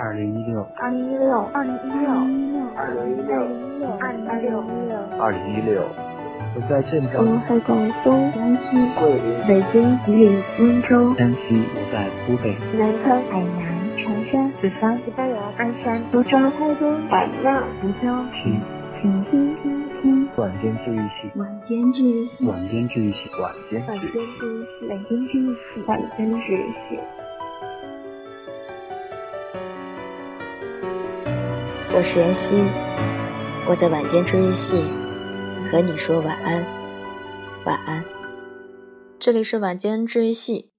二零一六，二零一六，二零一六，二零一六，二零一六，二零一六。我在镇长，我在广东、江西、桂林、北京、吉林、温州、山西，我在湖北、南昌、海南、长沙、四川、西班牙、鞍山、苏州、台东、海南、福州。听，请听听听。晚间治愈系，晚间治愈系，晚间治愈系，晚间。治愈系，晚间治愈系，晚间治愈系。我是妍希，我在晚间治愈系和你说晚安，晚安。这里是晚间治愈系，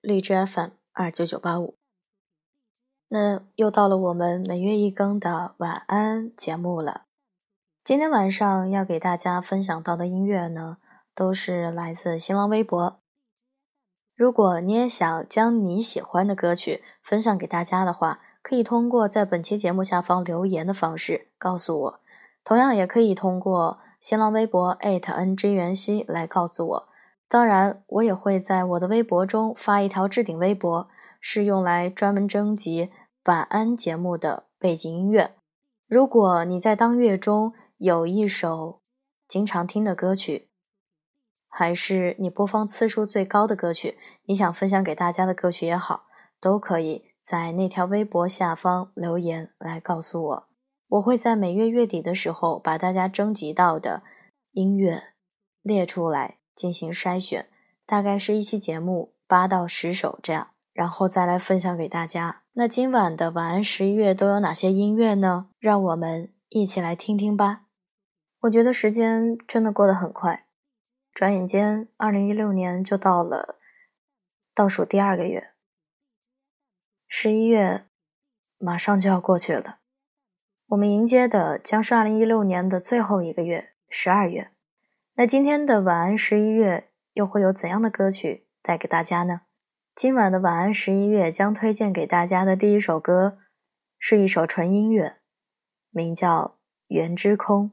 荔枝 FM 二九九八五。那又到了我们每月一更的晚安节目了。今天晚上要给大家分享到的音乐呢，都是来自新浪微博。如果你也想将你喜欢的歌曲分享给大家的话，可以通过在本期节目下方留言的方式告诉我，同样也可以通过新浪微博 @ng 袁熙来告诉我。当然，我也会在我的微博中发一条置顶微博，是用来专门征集晚安节目的背景音乐。如果你在当月中有一首经常听的歌曲，还是你播放次数最高的歌曲，你想分享给大家的歌曲也好，都可以。在那条微博下方留言来告诉我，我会在每月月底的时候把大家征集到的音乐列出来进行筛选，大概是一期节目八到十首这样，然后再来分享给大家。那今晚的晚安十一月都有哪些音乐呢？让我们一起来听听吧。我觉得时间真的过得很快，转眼间二零一六年就到了倒数第二个月。十一月马上就要过去了，我们迎接的将是二零一六年的最后一个月——十二月。那今天的晚安十一月又会有怎样的歌曲带给大家呢？今晚的晚安十一月将推荐给大家的第一首歌，是一首纯音乐，名叫《缘之空》。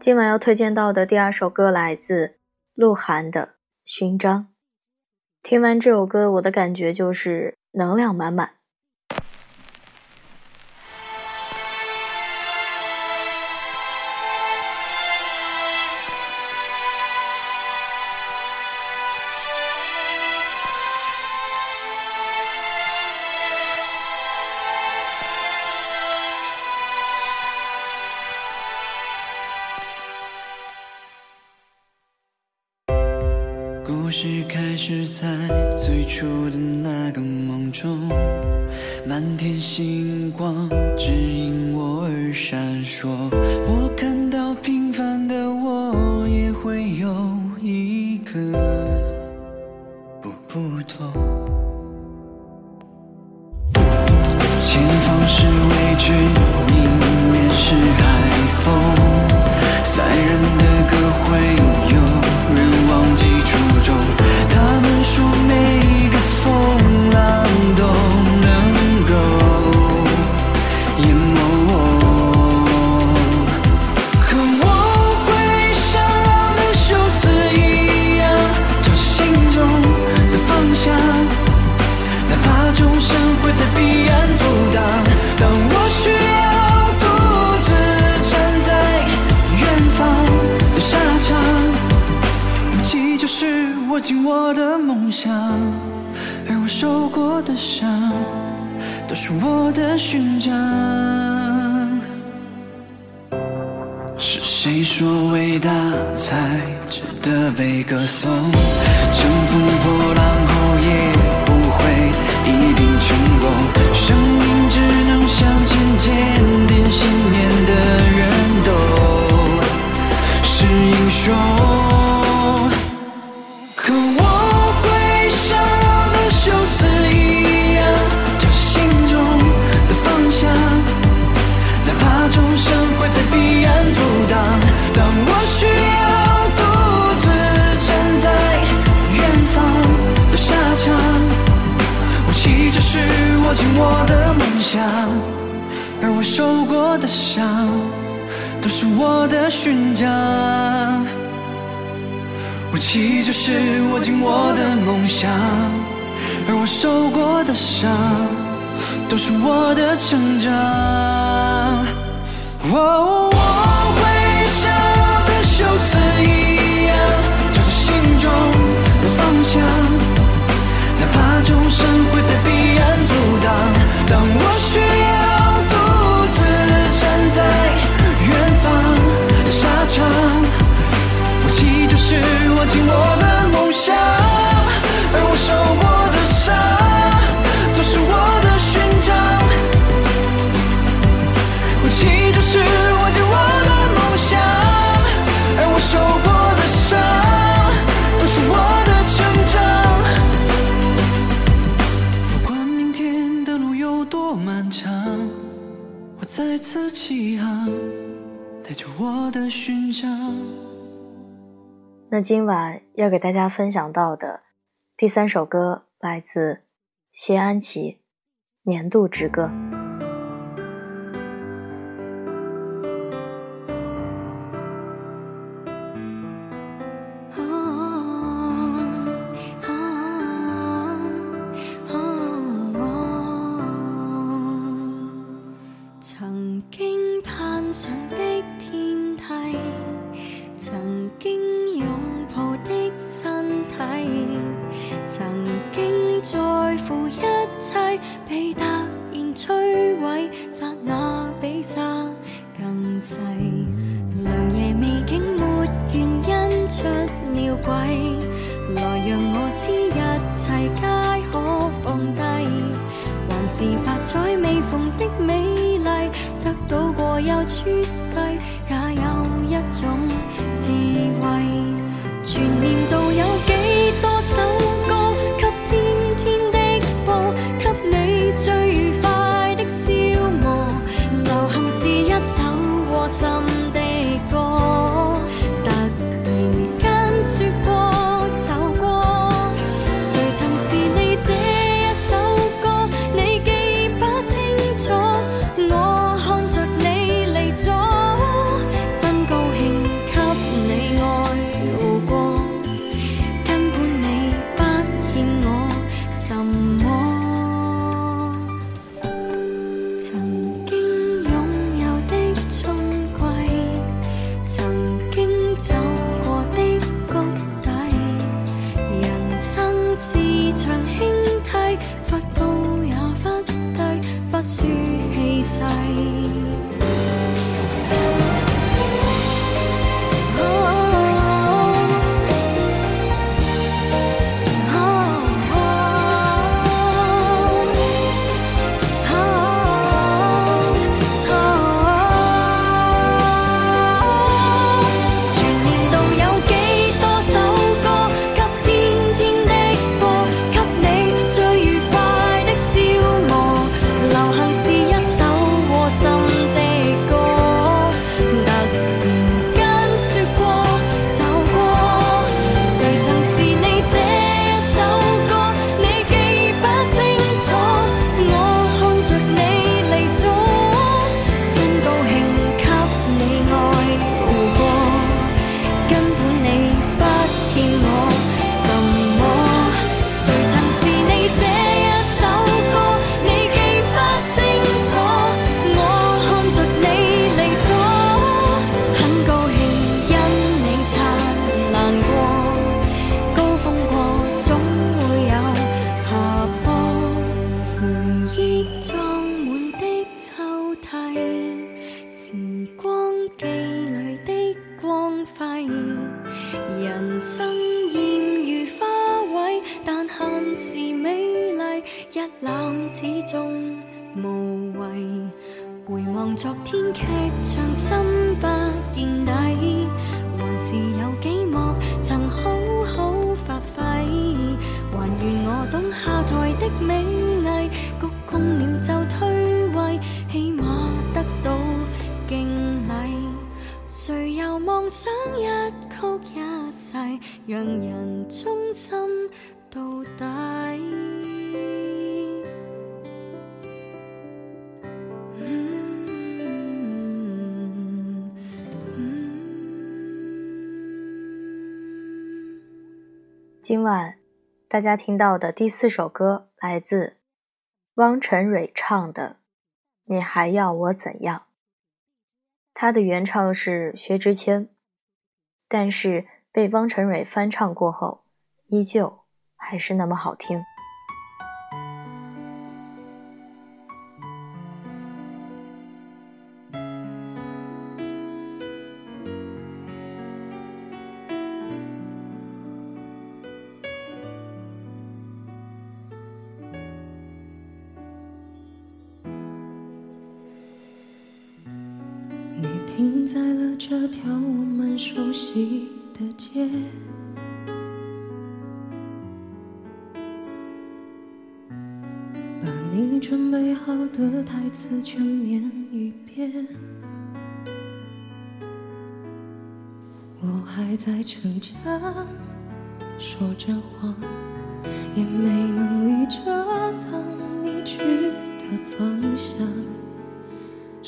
今晚要推荐到的第二首歌来自鹿晗的勋章。听完这首歌我的感觉就是能量满满。前方是未知启航带着我的勋章那今晚要给大家分享到的第三首歌来自谢安琪年度之歌。有出世也有一种智慧全面都长场戏。今晚大家听到的第四首歌来自汪晨蕊唱的《你还要我怎样》。他的原唱是薛之谦，但是被汪晨蕊翻唱过后，依旧还是那么好听。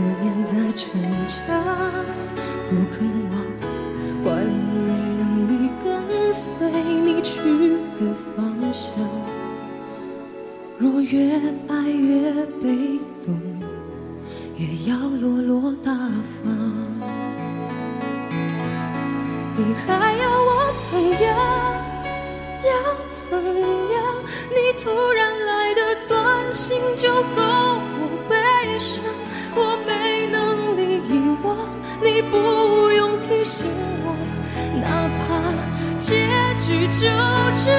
思念在逞强，不肯忘，怪我没能力跟随你去的方向。若越爱越被动，越要落落大方。你还要我怎样？要怎样？你突然来的短信就够你不用提醒我，哪怕结局就这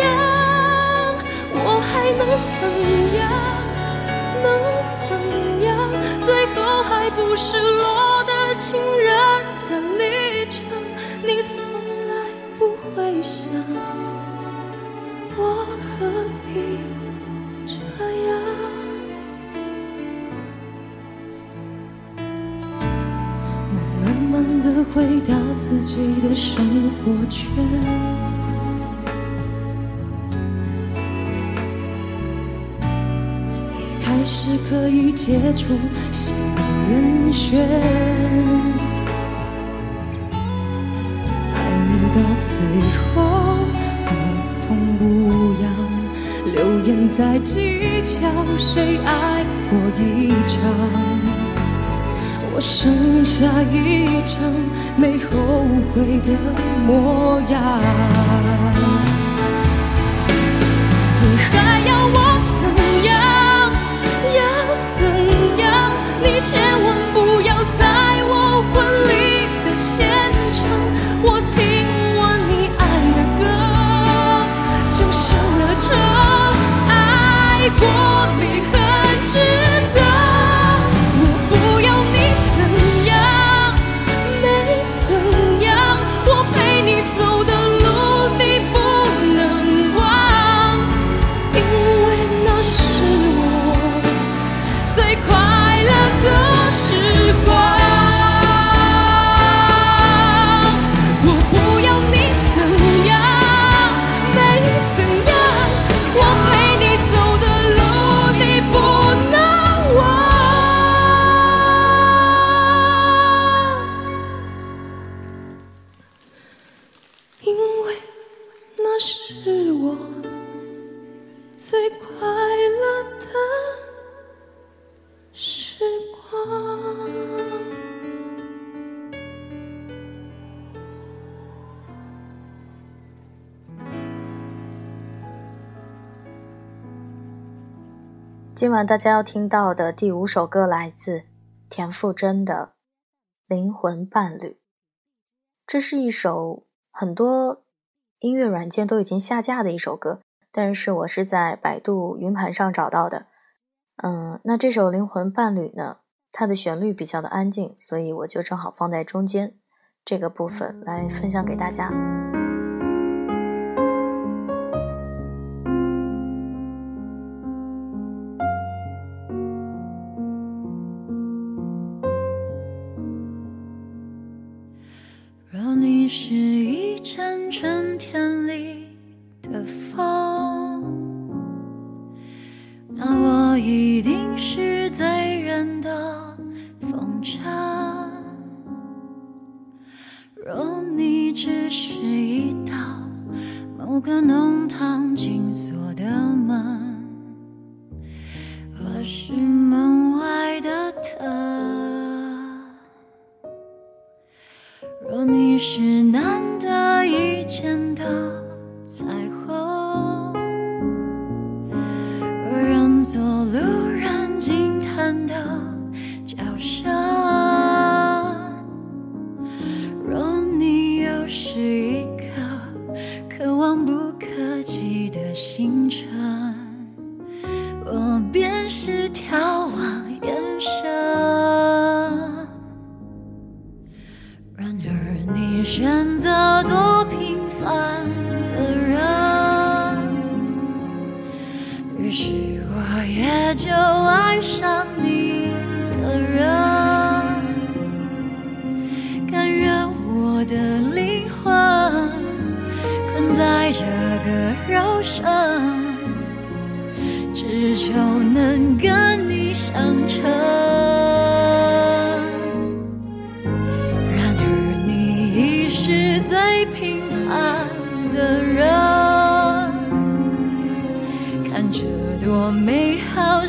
样，我还能怎样？能怎样？最后还不是落得情人的立场？你从来不会想，我何必这样？回到自己的生活圈，也开始可以接触新的人选。爱你到最后不痛不痒，流言在计较谁爱过一场。剩下一张没后悔的模样。今晚大家要听到的第五首歌来自田馥甄的《灵魂伴侣》。这是一首很多音乐软件都已经下架的一首歌，但是我是在百度云盘上找到的。嗯，那这首《灵魂伴侣》呢，它的旋律比较的安静，所以我就正好放在中间这个部分来分享给大家。某个弄堂紧锁的门，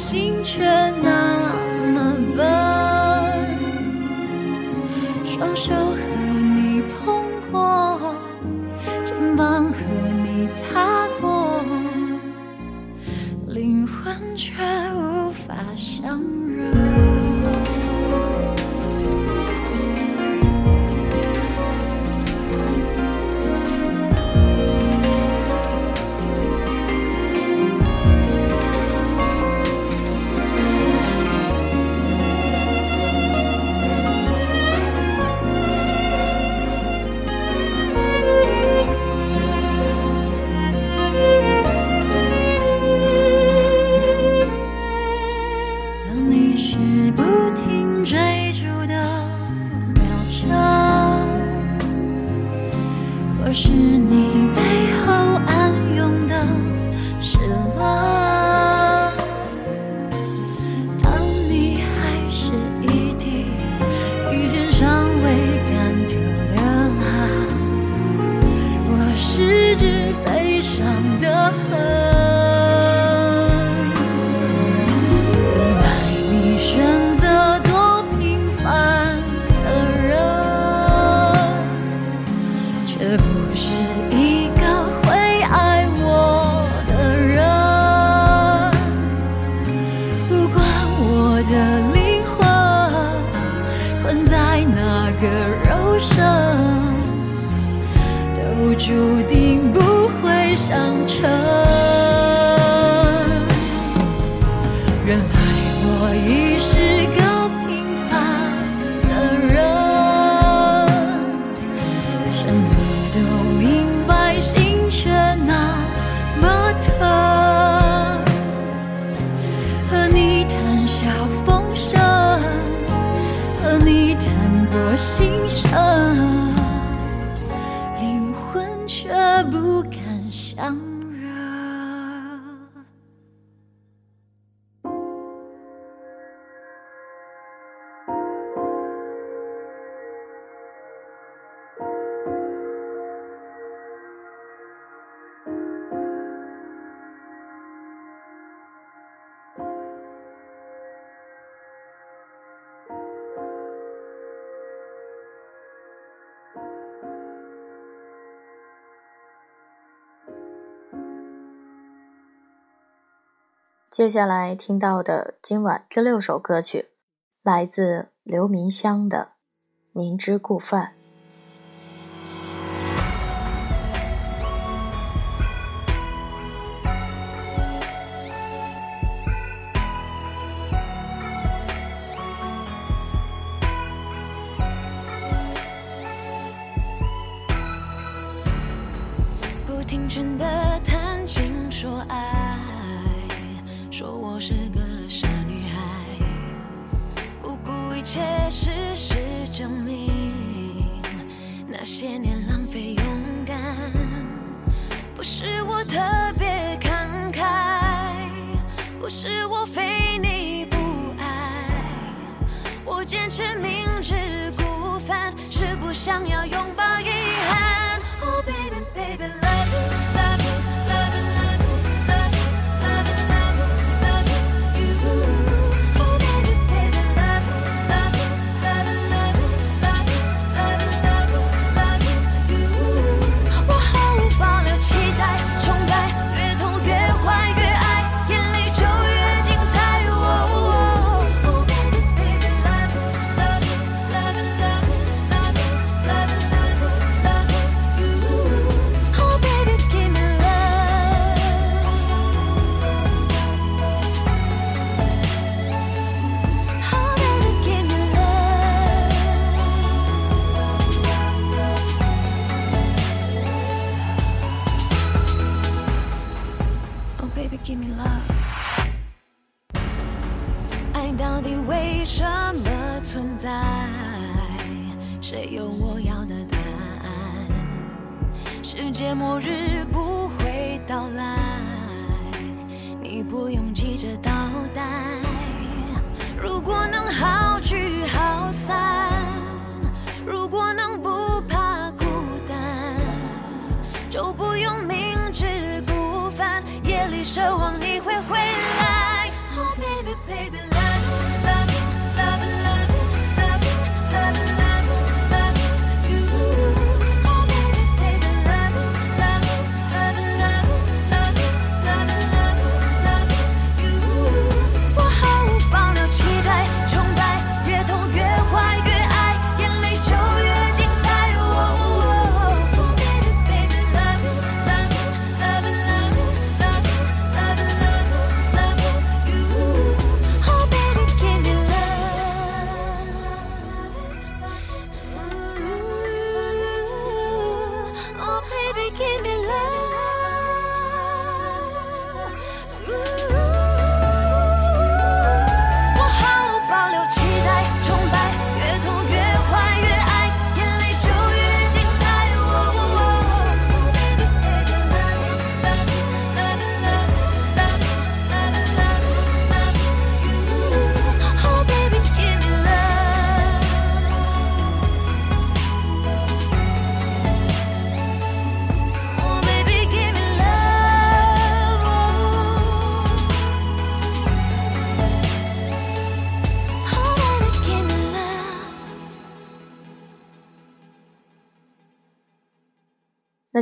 星辰而是你背后暗涌的心上。接下来听到的今晚第六首歌曲，来自刘明湘的《明知故犯》。不听劝的谈情说爱。说我是个傻女孩不顾一切事实证明那些年浪费勇敢。不是我特别慷慨不是我非你不爱我坚持明知故犯是不想要拥抱一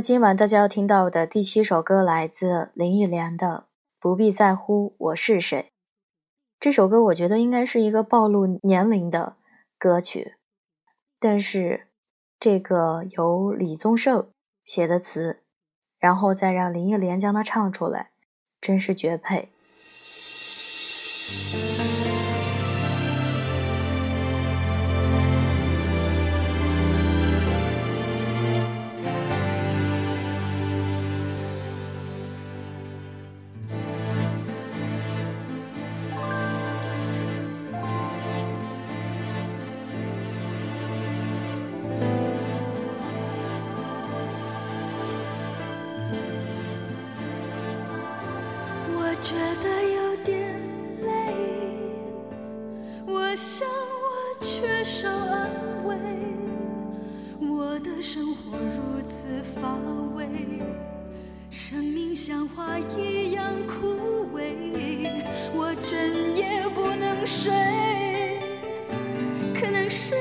今晚大家要听到的第七首歌来自林忆莲的不必在乎我是谁。这首歌我觉得应该是一个暴露年龄的歌曲但是这个由李宗盛写的词然后再让林忆莲将它唱出来真是绝配。是。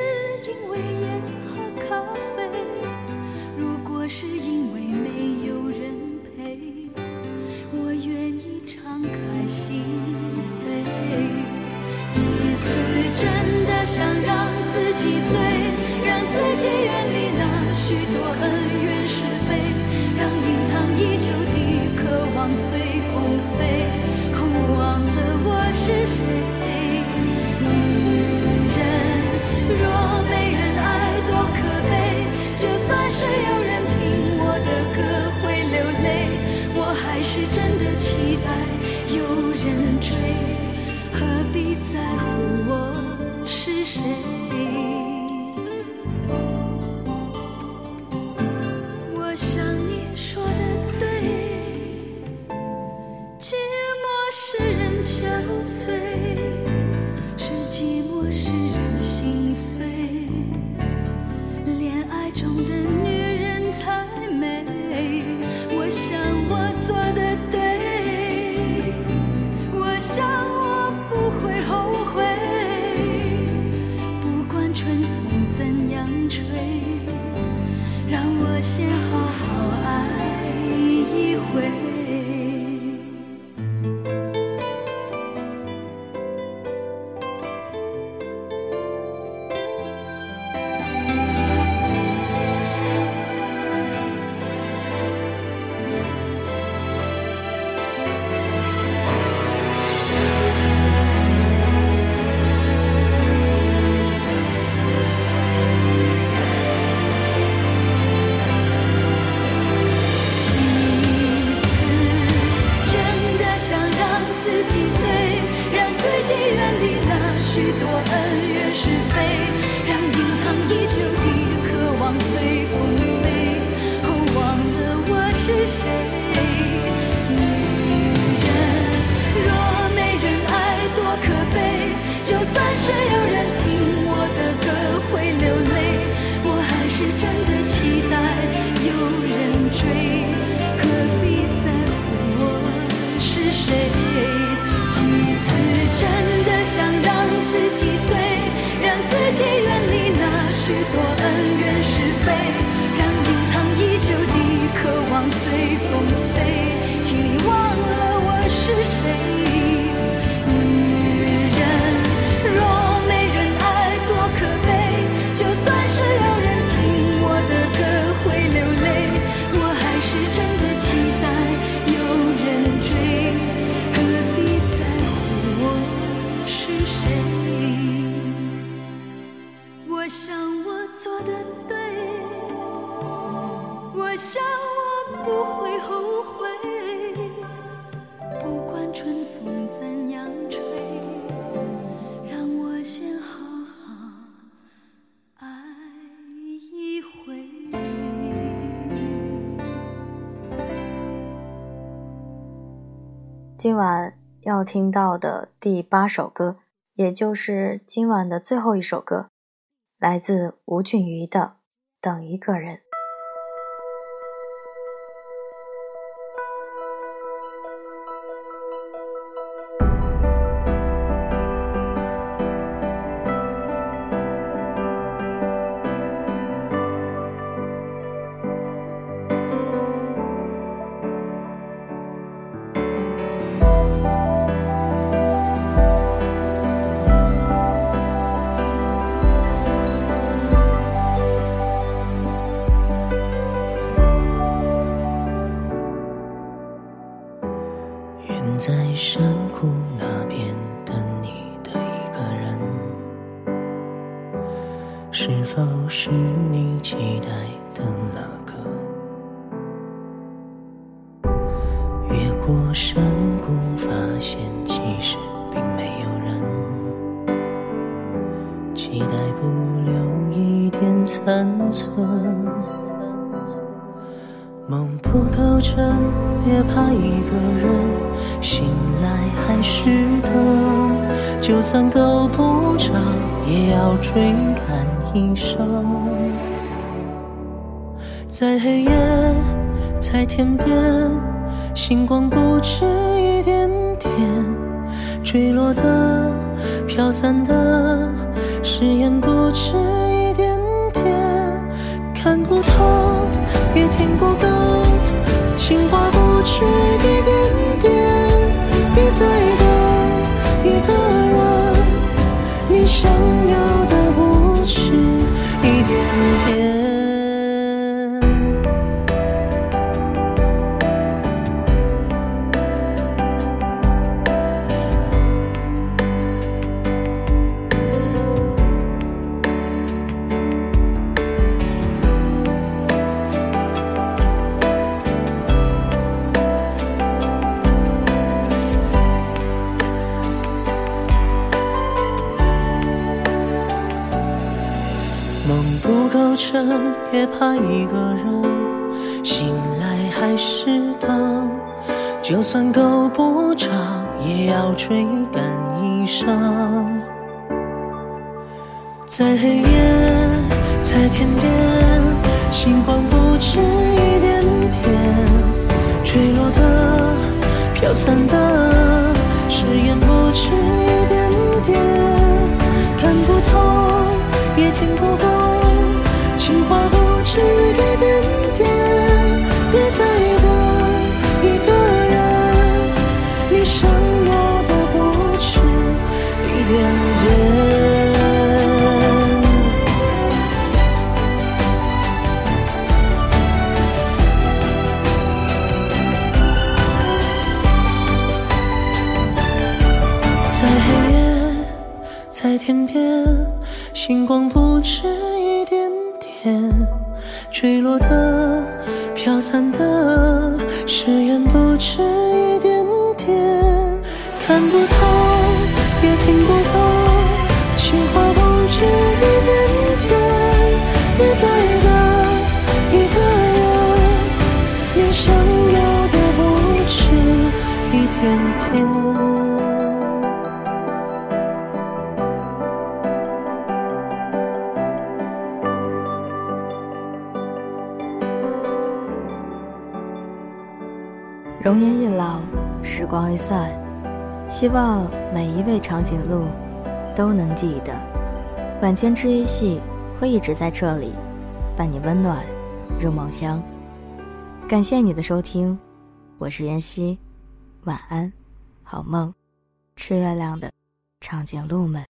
今晚要听到的第八首歌也就是今晚的最后一首歌来自吴俊余的等一个人。现其实并没有人期待不留一点残存。梦不够真，别怕一个人醒来还是等。就算够不着，也要追赶一生。在黑夜，在天边，星光不止一点。天坠落的飘散的誓言不止一点点看不透也听不够情话不止一点点别在撑，别怕一个人，醒来还是等。就算够不着，也要追赶一生。在黑夜，在天边，星光不止一点点，坠落的，飘散的，誓言不止一点点，看不透，也听不够，一点点，别再等一个人，你想要的不止一点点。在黑夜，在天边，星光不止一点点，坠落的，飘散的，誓言不止一点点，看不透，也听不容颜一老，时光一散，希望每一位长颈鹿都能记得，晚间治愈系会一直在这里，伴你温暖入梦乡。感谢你的收听，我是妍希，晚安，好梦，吃月亮的长颈鹿们。